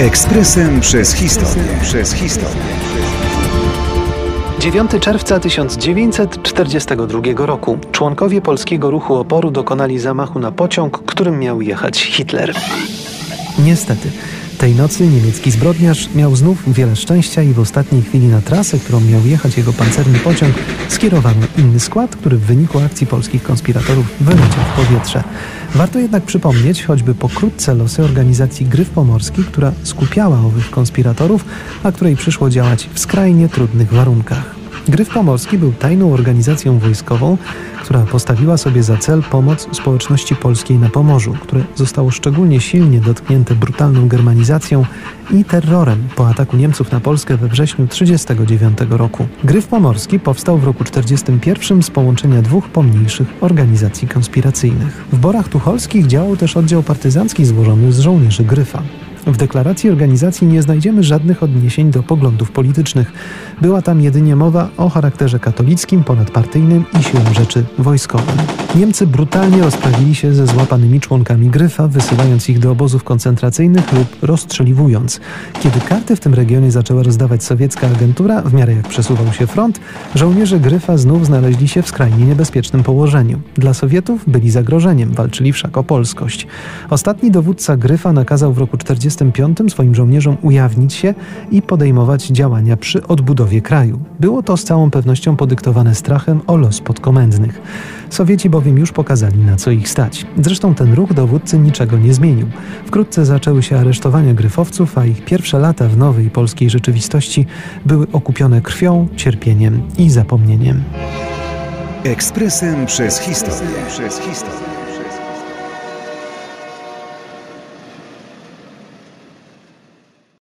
Ekspresem przez historię. Przez historię. 9 czerwca 1942 roku członkowie polskiego ruchu oporu dokonali zamachu na pociąg, którym miał jechać Hitler. Niestety, tej nocy niemiecki zbrodniarz miał znów wiele szczęścia i w ostatniej chwili na trasę, którą miał jechać jego pancerny pociąg, skierowano inny skład, który w wyniku akcji polskich konspiratorów wyleciał w powietrze. Warto jednak przypomnieć choćby pokrótce losy organizacji Gryf Pomorski, która skupiała owych konspiratorów, a której przyszło działać w skrajnie trudnych warunkach. Gryf Pomorski był tajną organizacją wojskową, która postawiła sobie za cel pomoc społeczności polskiej na Pomorzu, które zostało szczególnie silnie dotknięte brutalną germanizacją i terrorem po ataku Niemców na Polskę we wrześniu 1939 roku. Gryf Pomorski powstał w roku 1941 z połączenia dwóch pomniejszych organizacji konspiracyjnych. W Borach Tucholskich działał też oddział partyzancki złożony z żołnierzy Gryfa. W deklaracji organizacji nie znajdziemy żadnych odniesień do poglądów politycznych. Była tam jedynie mowa o charakterze katolickim, ponadpartyjnym i siłą rzeczy wojskowym. Niemcy brutalnie rozprawili się ze złapanymi członkami Gryfa, wysyłając ich do obozów koncentracyjnych lub rozstrzeliwując. Kiedy karty w tym regionie zaczęła rozdawać sowiecka agentura, w miarę jak przesuwał się front, żołnierze Gryfa znów znaleźli się w skrajnie niebezpiecznym położeniu. Dla Sowietów byli zagrożeniem, walczyli wszak o polskość. Ostatni dowódca Gryfa nakazał w roku 40 1945 swoim żołnierzom ujawnić się i podejmować działania przy odbudowie kraju. Było to z całą pewnością podyktowane strachem o los podkomendnych. Sowieci bowiem już pokazali, na co ich stać. Zresztą ten ruch dowódcy niczego nie zmienił. Wkrótce zaczęły się aresztowania gryfowców, a ich pierwsze lata w nowej polskiej rzeczywistości były okupione krwią, cierpieniem i zapomnieniem. Ekspresem przez historię. Przez historię.